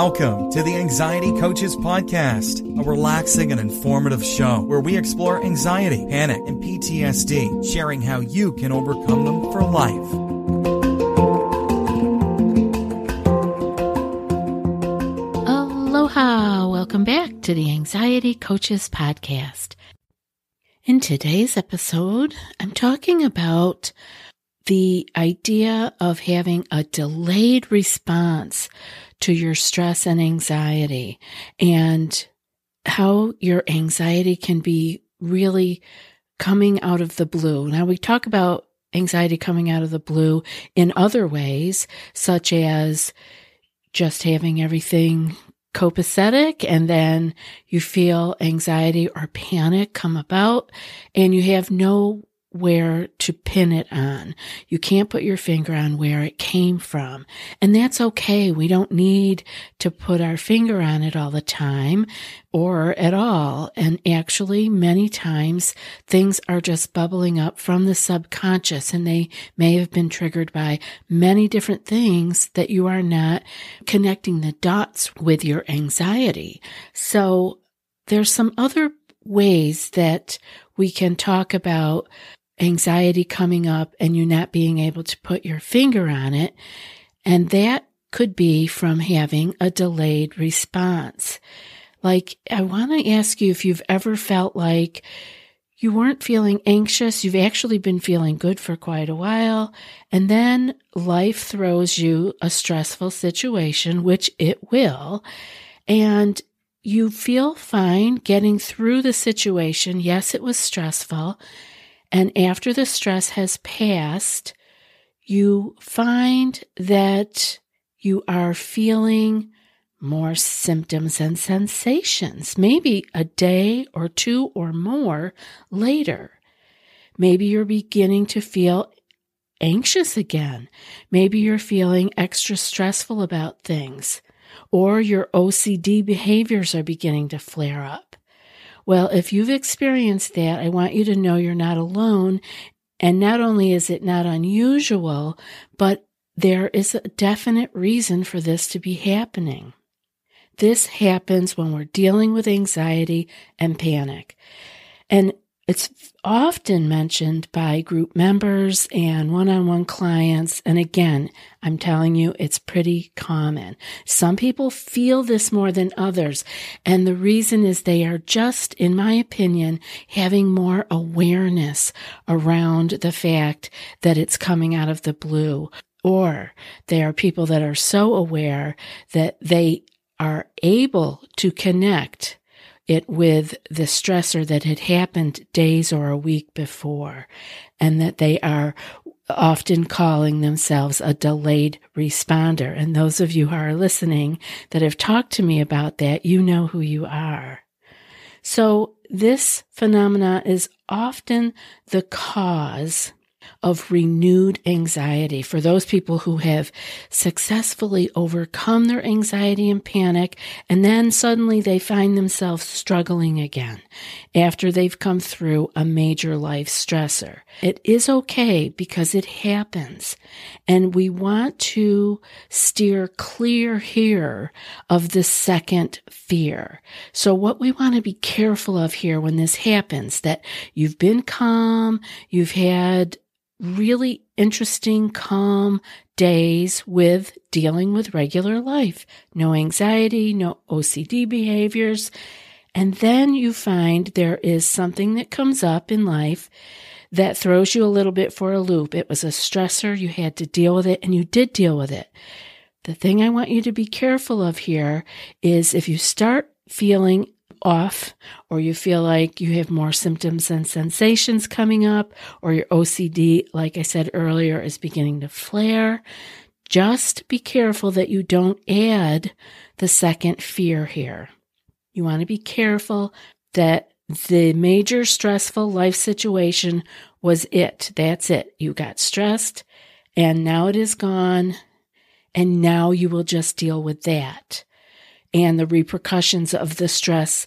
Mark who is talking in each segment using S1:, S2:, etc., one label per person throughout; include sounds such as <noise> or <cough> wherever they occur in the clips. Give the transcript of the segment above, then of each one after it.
S1: Welcome to the Anxiety Coaches Podcast, a relaxing and informative show where we explore anxiety, panic, and PTSD, sharing how you can overcome them for life.
S2: Aloha! Welcome back to the Anxiety Coaches Podcast. In today's episode, I'm talking about the idea of having a delayed response to your stress and anxiety and how your anxiety can be really coming out of the blue. Now, we talk about anxiety coming out of the blue in other ways, such as just having everything copacetic and then you feel anxiety or panic come about and you have no where to pin it on. You can't put your finger on where it came from. And that's okay. We don't need to put our finger on it all the time or at all. And actually, many times things are just bubbling up from the subconscious and they may have been triggered by many different things that you are not connecting the dots with your anxiety. So there's some other ways that we can talk about anxiety coming up and you not being able to put your finger on it. And that could be from having a delayed response. Like, I want to ask you if you've ever felt like you weren't feeling anxious. You've actually been feeling good for quite a while. And then life throws you a stressful situation, which it will. And you feel fine getting through the situation. Yes, it was stressful. And after the stress has passed, you find that you are feeling more symptoms and sensations, maybe a day or two or more later. Maybe you're beginning to feel anxious again. Maybe you're feeling extra stressful about things, or your OCD behaviors are beginning to flare up. Well, if you've experienced that, I want you to know you're not alone. And not only is it not unusual, but there is a definite reason for this to be happening. This happens when we're dealing with anxiety and panic. And it's often mentioned by group members and one on one clients. And again, I'm telling you, it's pretty common. Some people feel this more than others. And the reason is they are just, in my opinion, having more awareness around the fact that it's coming out of the blue. Or they are people that are so aware that they are able to connect it with the stressor that had happened days or a week before, and that they are often calling themselves a delayed responder. And those of you who are listening that have talked to me about that, you know who you are. So this phenomena is often the cause of renewed anxiety for those people who have successfully overcome their anxiety and panic, and then suddenly they find themselves struggling again after they've come through a major life stressor. It is okay because it happens, and we want to steer clear here of the second fear. So what we want to be careful of here when this happens, that you've been calm, you've had really interesting, calm days with dealing with regular life. No anxiety, no OCD behaviors. And then you find there is something that comes up in life that throws you a little bit for a loop. It was a stressor. You had to deal with it and you did deal with it. The thing I want you to be careful of here is if you start feeling off, or you feel like you have more symptoms and sensations coming up, or your OCD, like I said earlier, is beginning to flare, just be careful that you don't add the second fear here. You want to be careful that the major stressful life situation was it. That's it. You got stressed and now it is gone. And now you will just deal with that and the repercussions of the stress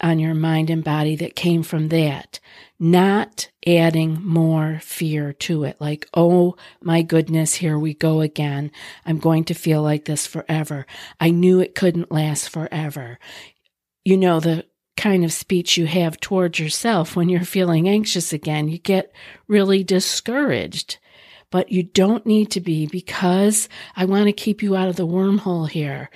S2: on your mind and body that came from that, not adding more fear to it. Like, oh my goodness, here we go again. I'm going to feel like this forever. I knew it couldn't last forever. You know, the kind of speech you have towards yourself when you're feeling anxious again, you get really discouraged. But you don't need to be because I want to keep you out of the wormhole here.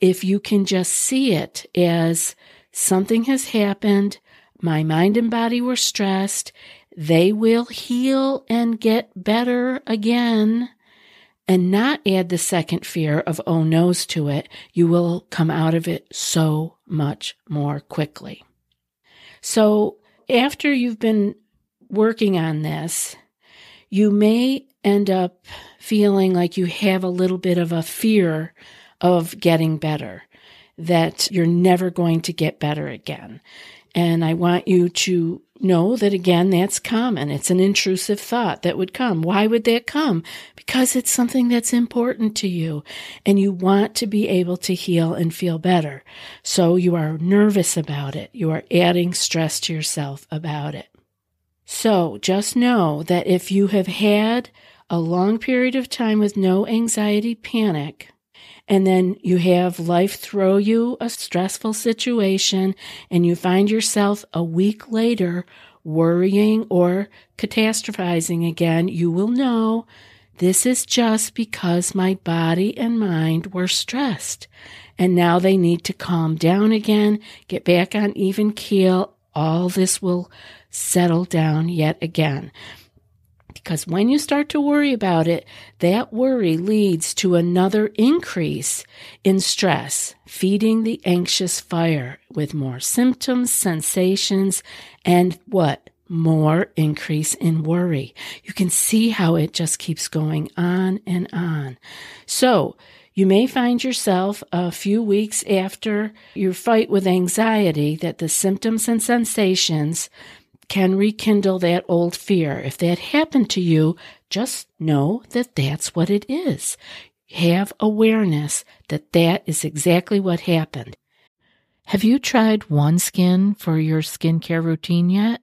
S2: If you can just see it as something has happened, my mind and body were stressed, they will heal and get better again and not add the second fear of oh no's to it, you will come out of it so much more quickly. So after you've been working on this, you may end up feeling like you have a little bit of a fear of getting better, that you're never going to get better again. And I want you to know that again, that's common. It's an intrusive thought that would come. Why would that come? Because it's something that's important to you and you want to be able to heal and feel better. So you are nervous about it. You are adding stress to yourself about it. So just know that if you have had a long period of time with no anxiety panic, and then you have life throw you a stressful situation and you find yourself a week later worrying or catastrophizing again, you will know this is just because my body and mind were stressed. And now they need to calm down again, get back on even keel. All this will settle down yet again. Because when you start to worry about it, that worry leads to another increase in stress, feeding the anxious fire with more symptoms, sensations, and what? More increase in worry. You can see how it just keeps going on and on. So, you may find yourself a few weeks after your fight with anxiety that the symptoms and sensations can rekindle that old fear. If that happened to you, just know that that's what it is. Have awareness that that is exactly what happened. Have you tried OneSkin for your skincare routine yet?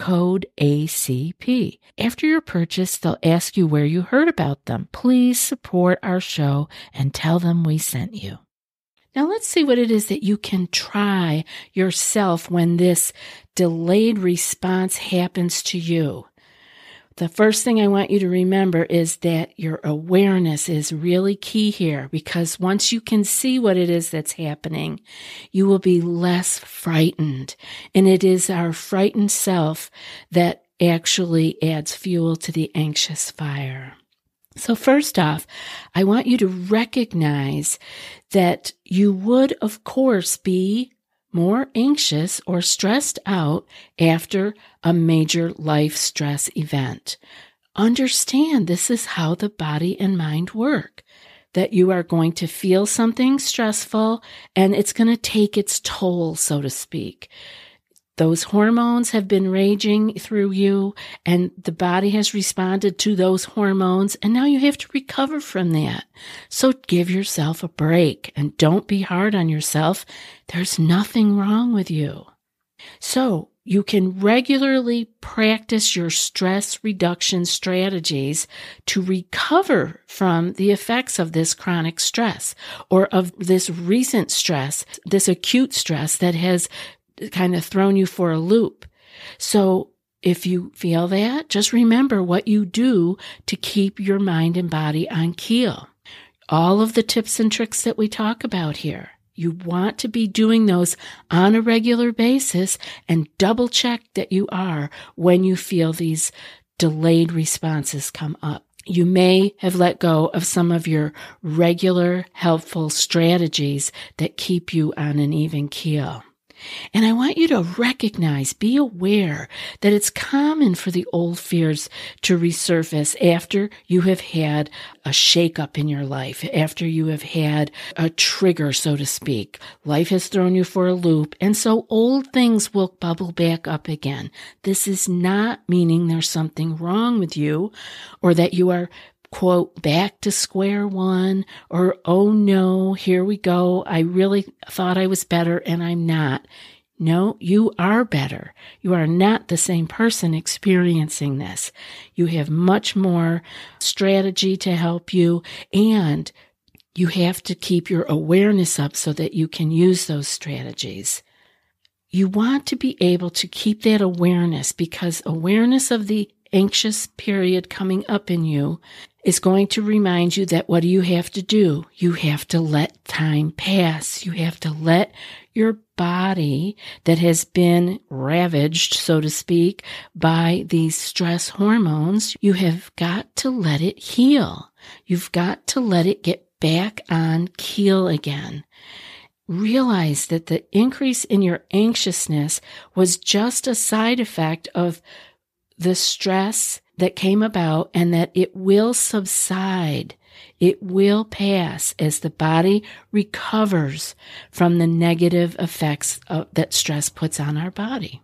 S2: code ACP. After your purchase, they'll ask you where you heard about them. Please support our show and tell them we sent you. Now let's see what it is that you can try yourself when this delayed response happens to you the first thing I want you to remember is that your awareness is really key here because once you can see what it is that's happening, you will be less frightened. And it is our frightened self that actually adds fuel to the anxious fire. So, first off, I want you to recognize that you would, of course, be more anxious or stressed out after a major life stress event. Understand this is how the body and mind work. That you are going to feel something stressful and it's going to take its toll, so to speak. Those hormones have been raging through you and the body has responded to those hormones and now you have to recover from that. So give yourself a break and don't be hard on yourself. There's nothing wrong with you. So you can regularly practice your stress reduction strategies to recover from the effects of this chronic stress or of this recent stress, this acute stress that has kind of thrown you for a loop. So if you feel that, just remember what you do to keep your mind and body on keel. All of the tips and tricks that we talk about here. You want to be doing those on a regular basis and double check that you are when you feel these delayed responses come up. You may have let go of some of your regular helpful strategies that keep you on an even keel. And I want you to recognize, be aware that it's common for the old fears to resurface after you have had a shakeup in your life, after you have had a trigger, so to speak. Life has thrown you for a loop, and so old things will bubble back up again. This is not meaning there's something wrong with you or that you are quote, back to square one, or oh no, here we go. I really thought I was better and I'm not. No, you are better. You are not the same person experiencing this. You have much more strategy to help you and you have to keep your awareness up so that you can use those strategies. You want to be able to keep that awareness because awareness of the anxious period coming up in you is going to remind you that what do you have to do? You have to let time pass. You have to let your body that has been ravaged, so to speak, by these stress hormones, you have got to let it heal. You've got to let it get back on keel again. Realize that the increase in your anxiousness was just a side effect of the stress that came about and that it will subside. It will pass as the body recovers from the negative effects of, that stress puts on our body.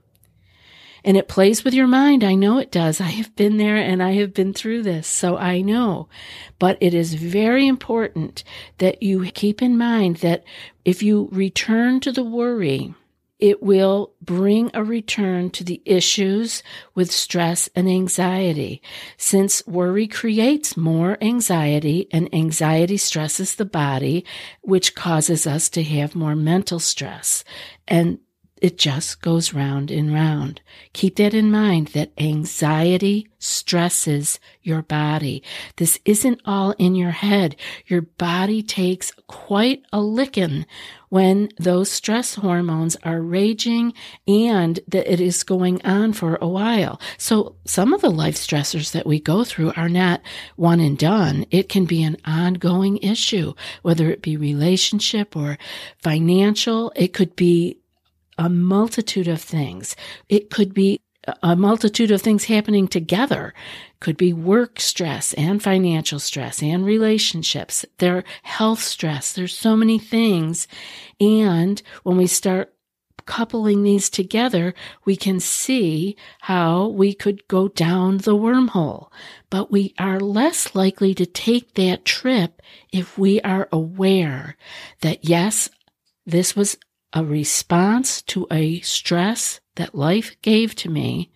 S2: And it plays with your mind. I know it does. I have been there and I have been through this, so I know. But it is very important that you keep in mind that if you return to the worry, it will bring a return to the issues with stress and anxiety. Since worry creates more anxiety and anxiety stresses the body, which causes us to have more mental stress. And it just goes round and round. Keep that in mind that anxiety stresses your body. This isn't all in your head. Your body takes quite a licking when those stress hormones are raging and that it is going on for a while. So some of the life stressors that we go through are not one and done. It can be an ongoing issue, whether it be relationship or financial. It could be a multitude of things. It could be a multitude of things happening together. Could be work stress and financial stress and relationships. There health stress. There's so many things. And when we start coupling these together, we can see how we could go down the wormhole. But we are less likely to take that trip if we are aware that yes, this was a response to a stress that life gave to me.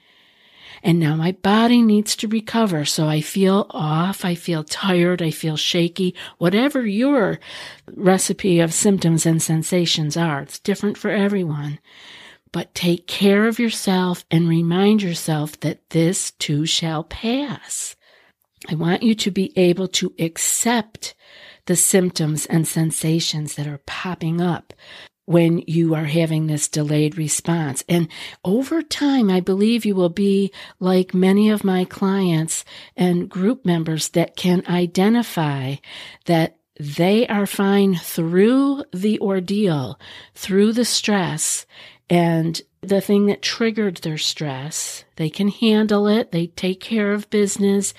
S2: And now my body needs to recover. So I feel off. I feel tired. I feel shaky. Whatever your recipe of symptoms and sensations are, it's different for everyone. But take care of yourself and remind yourself that this too shall pass. I want you to be able to accept the symptoms and sensations that are popping up when you are having this delayed response. And over time, I believe you will be like many of my clients and group members that can identify that they are fine through the ordeal, through the stress, and the thing that triggered their stress. They can handle it, they take care of business,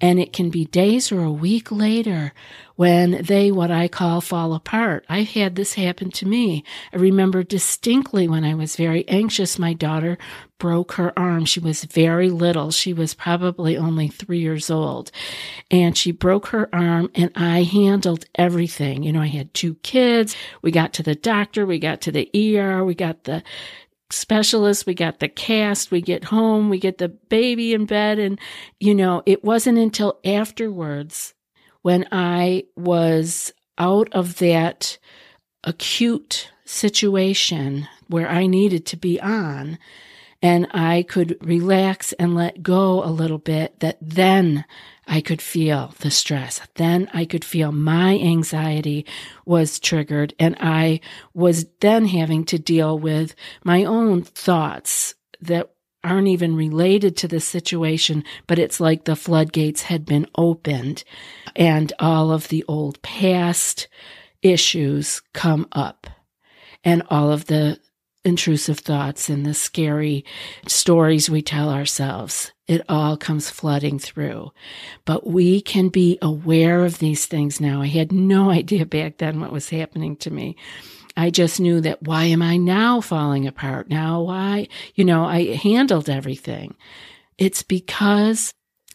S2: and it can be days or a week later when they, what I call, fall apart. I've had this happen to me. I remember distinctly when I was very anxious, my daughter broke her arm. She was very little. She was probably only three years old. And she broke her arm and I handled everything. You know, I had two kids. We got to the doctor. We got to the ER. We got the specialist, we got the cast, we get home, we get the baby in bed. And, you know, it wasn't until afterwards when I was out of that acute situation where I needed to be on and I could relax and let go a little bit that then I could feel the stress. Then I could feel my anxiety was triggered and I was then having to deal with my own thoughts that aren't even related to the situation, but it's like the floodgates had been opened and all of the old past issues come up and all of the intrusive thoughts and the scary stories we tell ourselves. It all comes flooding through. But we can be aware of these things now. I had no <laughs> idea back then what was happening to me. I just knew that why am I now falling apart? Now why? You know, I handled everything. It's because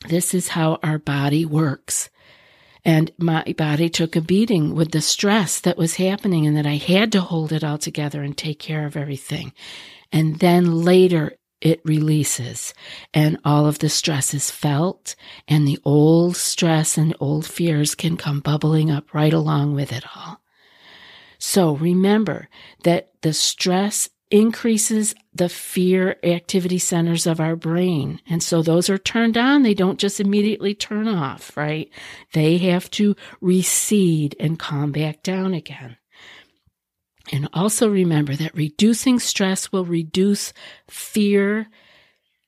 S2: this is how our body works. And my body took a beating with the stress that was happening and that I had to hold it all together and take care of everything. And then later it releases and all of the stress is felt and the old stress and old fears can come bubbling up right along with it all. So remember that the stress increases the fear activity centers of our brain. And so those are turned on. They don't just immediately turn off, right? They have to recede and calm back down again. And also remember that reducing stress will reduce fear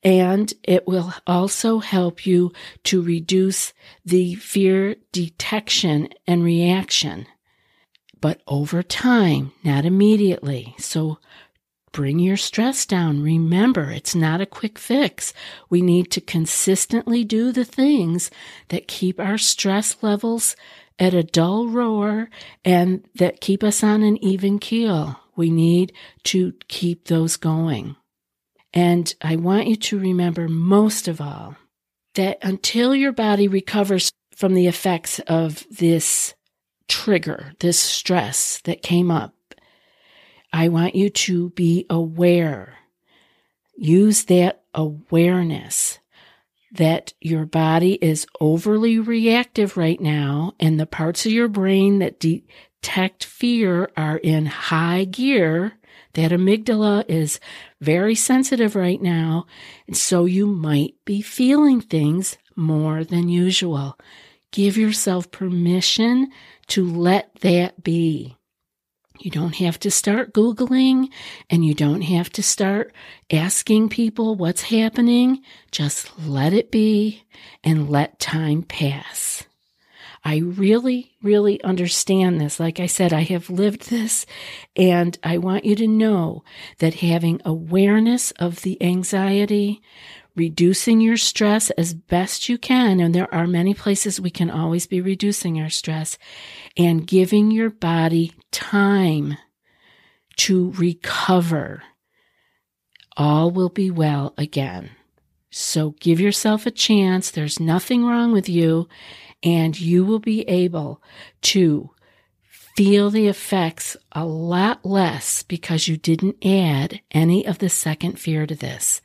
S2: and it will also help you to reduce the fear detection and reaction. But over time, not immediately. So bring your stress down. Remember, it's not a quick fix. We need to consistently do the things that keep our stress levels at a dull roar and that keep us on an even keel. We need to keep those going. And I want you to remember most of all that until your body recovers from the effects of this trigger, this stress that came up, I want you to be aware. Use that awareness that your body is overly reactive right now and the parts of your brain that detect fear are in high gear. That amygdala is very sensitive right now. And so you might be feeling things more than usual. Give yourself permission to let that be. You don't have to start Googling and you don't have to start asking people what's happening. Just let it be and let time pass. I really, really understand this. Like I said, I have lived this and I want you to know that having awareness of the anxiety, reducing your stress as best you can. And there are many places we can always be reducing our stress and giving your body time to recover. All will be well again. So give yourself a chance. There's nothing wrong with you and you will be able to feel the effects a lot less because you didn't add any of the second fear to this.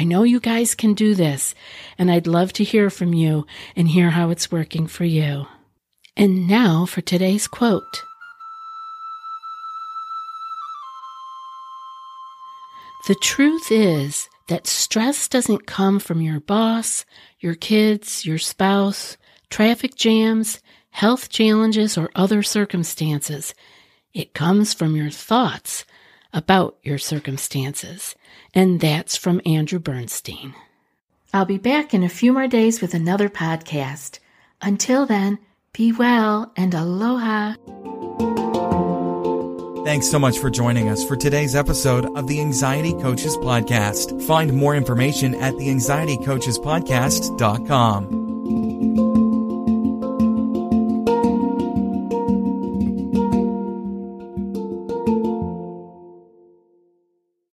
S2: I know you guys can do this, and I'd love to hear from you and hear how it's working for you. And now for today's quote. The truth is that stress doesn't come from your boss, your kids, your spouse, traffic jams, health challenges, or other circumstances. It comes from your thoughts about your circumstances. And that's from Andrew Bernstein. I'll be back in a few more days with another podcast. Until then, be well and aloha.
S1: Thanks so much for joining us for today's episode of the Anxiety Coaches Podcast. Find more information at the anxietycoachespodcast.com.